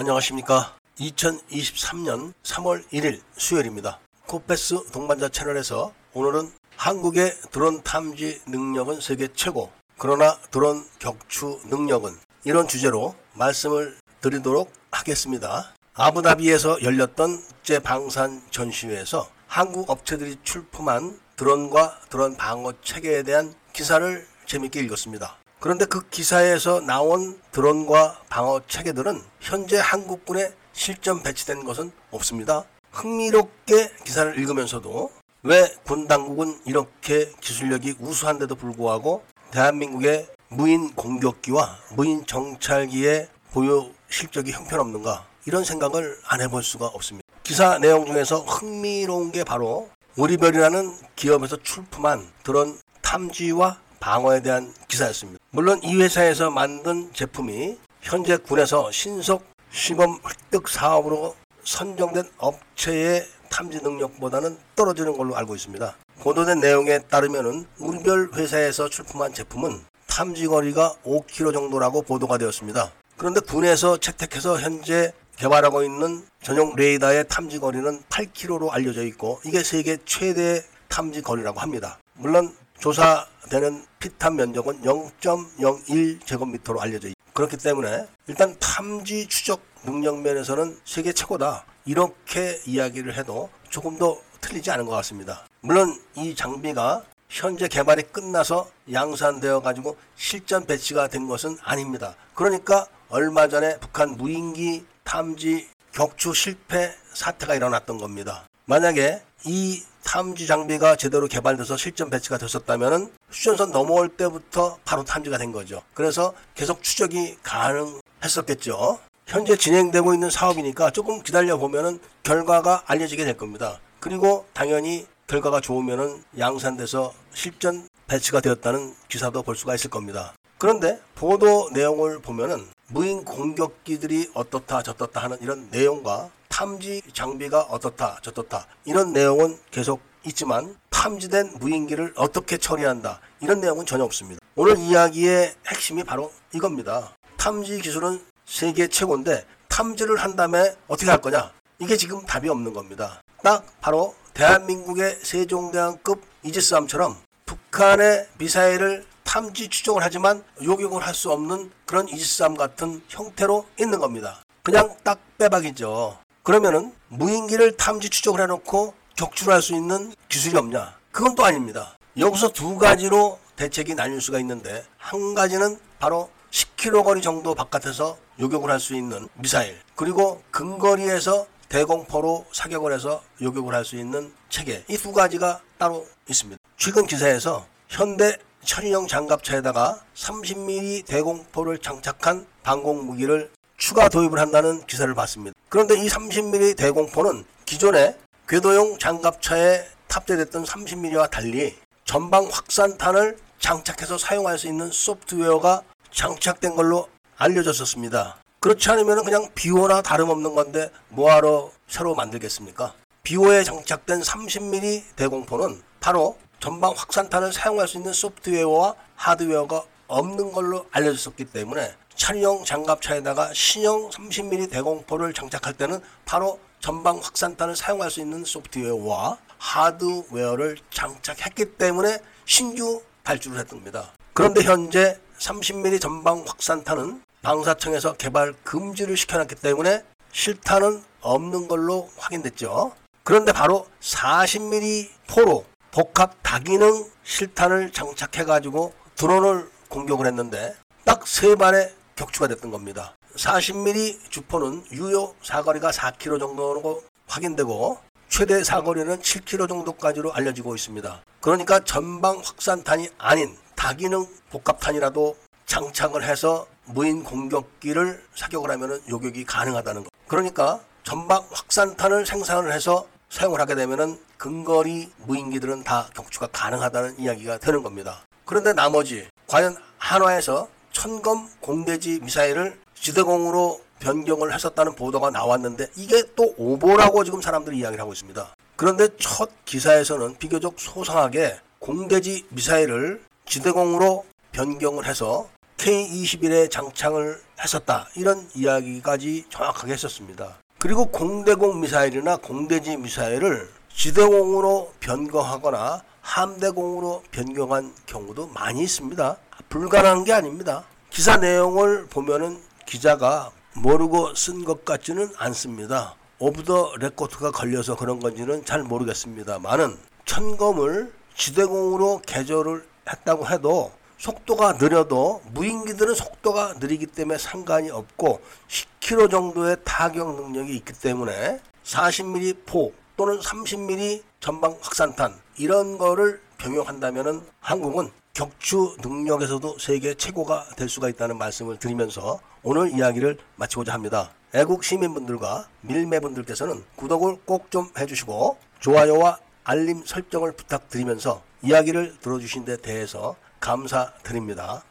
안녕하십니까. 2023년 3월 1일 수요일입니다. 코페스 동반자 채널에서 오늘은 한국의 드론 탐지 능력은 세계 최고, 그러나 드론 격추 능력은 이런 주제로 말씀을 드리도록 하겠습니다. 아부다비에서 열렸던 국제 방산 전시회에서 한국 업체들이 출품한 드론과 드론 방어 체계에 대한 기사를 재밌게 읽었습니다. 그런데 그 기사에서 나온 드론과 방어 체계들은 현재 한국군에 실전 배치된 것은 없습니다. 흥미롭게 기사를 읽으면서도 왜 군 당국은 이렇게 기술력이 우수한데도 불구하고 대한민국의 무인 공격기와 무인 정찰기의 보유 실적이 형편없는가 이런 생각을 안 해볼 수가 없습니다. 기사 내용 중에서 흥미로운 게 바로 우리별이라는 기업에서 출품한 드론 탐지와 방어에 대한 기사였습니다. 물론 이 회사에서 만든 제품이 현재 군에서 신속 시범 획득 사업으로 선정된 업체의 탐지 능력보다는 떨어지는 걸로 알고 있습니다. 보도된 내용에 따르면 우리별 회사에서 출품한 제품은 탐지 거리가 5km 정도라고 보도가 되었습니다. 그런데 군에서 채택해서 현재 개발하고 있는 전용 레이더의 탐지 거리는 8km로 알려져 있고 이게 세계 최대 탐지 거리라고 합니다. 물론 조사되는 피탐 면적은 0.01 제곱미터로 알려져 있습니다. 그렇기 때문에 일단 탐지 추적 능력 면에서는 세계 최고다. 이렇게 이야기를 해도 조금 더 틀리지 않은 것 같습니다. 물론 이 장비가 현재 개발이 끝나서 양산되어 가지고 실전 배치가 된 것은 아닙니다. 그러니까 얼마 전에 북한 무인기 탐지 격추 실패 사태가 일어났던 겁니다. 만약에 이 탐지 장비가 제대로 개발돼서 실전 배치가 됐었다면 휴전선 넘어올 때부터 바로 탐지가 된 거죠. 그래서 계속 추적이 가능했었겠죠. 현재 진행되고 있는 사업이니까 조금 기다려 보면은 결과가 알려지게 될 겁니다. 그리고 당연히 결과가 좋으면은 양산돼서 실전 배치가 되었다는 기사도 볼 수가 있을 겁니다. 그런데 보도 내용을 보면은 무인 공격기들이 어떻다 저떻다 하는 이런 내용과 탐지 장비가 어떻다 저떻다 이런 내용은 계속 있지만 탐지된 무인기를 어떻게 처리한다 이런 내용은 전혀 없습니다. 오늘 이야기의 핵심이 바로 이겁니다. 탐지 기술은 세계 최고인데 탐지를 한 다음에 어떻게 할 거냐? 이게 지금 답이 없는 겁니다. 딱 바로 대한민국의 세종대왕급 이지스함처럼 북한의 미사일을 탐지 추종을 하지만 요격을 할 수 없는 그런 이지스함 같은 형태로 있는 겁니다. 그냥 딱 빼박이죠. 그러면은 무인기를 탐지 추적을 해놓고 격추를 할수 있는 기술이 없냐? 그건 또 아닙니다. 여기서 두 가지로 대책이 나뉠 수가 있는데 한 가지는 바로 10km 거리 정도 바깥에서 요격을 할 수 있는 미사일 그리고 근거리에서 대공포로 사격을 해서 요격을 할 수 있는 체계 이 두 가지가 따로 있습니다. 최근 기사에서 현대 천인형 장갑차에다가 30mm 대공포를 장착한 방공 무기를 추가 도입을 한다는 기사를 봤습니다. 그런데 이 30mm 대공포는 기존의 궤도용 장갑차에 탑재됐던 30mm와 달리 전방 확산탄을 장착해서 사용할 수 있는 소프트웨어가 장착된 걸로 알려졌었습니다. 그렇지 않으면 그냥 비호나 다름없는 건데 뭐하러 새로 만들겠습니까? 비호에 장착된 30mm 대공포는 바로 전방 확산탄을 사용할 수 있는 소프트웨어와 하드웨어가 없는 걸로 알려졌었기 때문에 차량 장갑차에다가 신형 30mm 대공포를 장착할 때는 바로 전방 확산탄을 사용할 수 있는 소프트웨어와 하드웨어를 장착했기 때문에 신규 발주를 했던 겁니다. 그런데 현재 30mm 전방 확산탄은 방사청에서 개발 금지를 시켜놨기 때문에 실탄은 없는 걸로 확인됐죠. 그런데 바로 40mm 포로 복합 다기능 실탄을 장착해가지고 드론을 공격을 했는데 딱 세 발의 격추가 됐던 겁니다. 40mm 주포는 유효 사거리가 4km 정도로 확인되고 최대 사거리는 7km 정도까지로 알려지고 있습니다. 그러니까 전방 확산탄이 아닌 다기능 복합탄이라도 장착을 해서 무인 공격기를 사격을 하면 요격이 가능하다는 것. 그러니까 전방 확산탄을 생산을 해서 사용을 하게 되면 근거리 무인기들은 다 격추가 가능하다는 이야기가 되는 겁니다. 그런데 나머지 과연 한화에서 천검 공대지 미사일을 지대공으로 변경을 했었다는 보도가 나왔는데 이게 또 오보라고 지금 사람들이 이야기를 하고 있습니다. 그런데 첫 기사에서는 비교적 소상하게 공대지 미사일을 지대공으로 변경을 해서 K-21에 장착을 했었다. 이런 이야기까지 정확하게 했었습니다. 그리고 공대공 미사일이나 공대지 미사일을 지대공으로 변경하거나 함대공으로 변경한 경우도 많이 있습니다. 불가능한 게 아닙니다. 기사 내용을 보면은 기자가 모르고 쓴 것 같지는 않습니다. 오프 더 레코드가 걸려서 그런 건지는 잘 모르겠습니다만은 천검을 지대공으로 개조를 했다고 해도 속도가 느려도 무인기들은 속도가 느리기 때문에 상관이 없고 10km 정도의 타격 능력이 있기 때문에 40mm 포 또는 30mm 전방 확산탄 이런 거를 병용한다면은 한국은 격추 능력에서도 세계 최고가 될 수가 있다는 말씀을 드리면서 오늘 이야기를 마치고자 합니다. 애국 시민분들과 밀매분들께서는 구독을 꼭 좀 해주시고 좋아요와 알림 설정을 부탁드리면서 이야기를 들어주신 데 대해서 감사드립니다.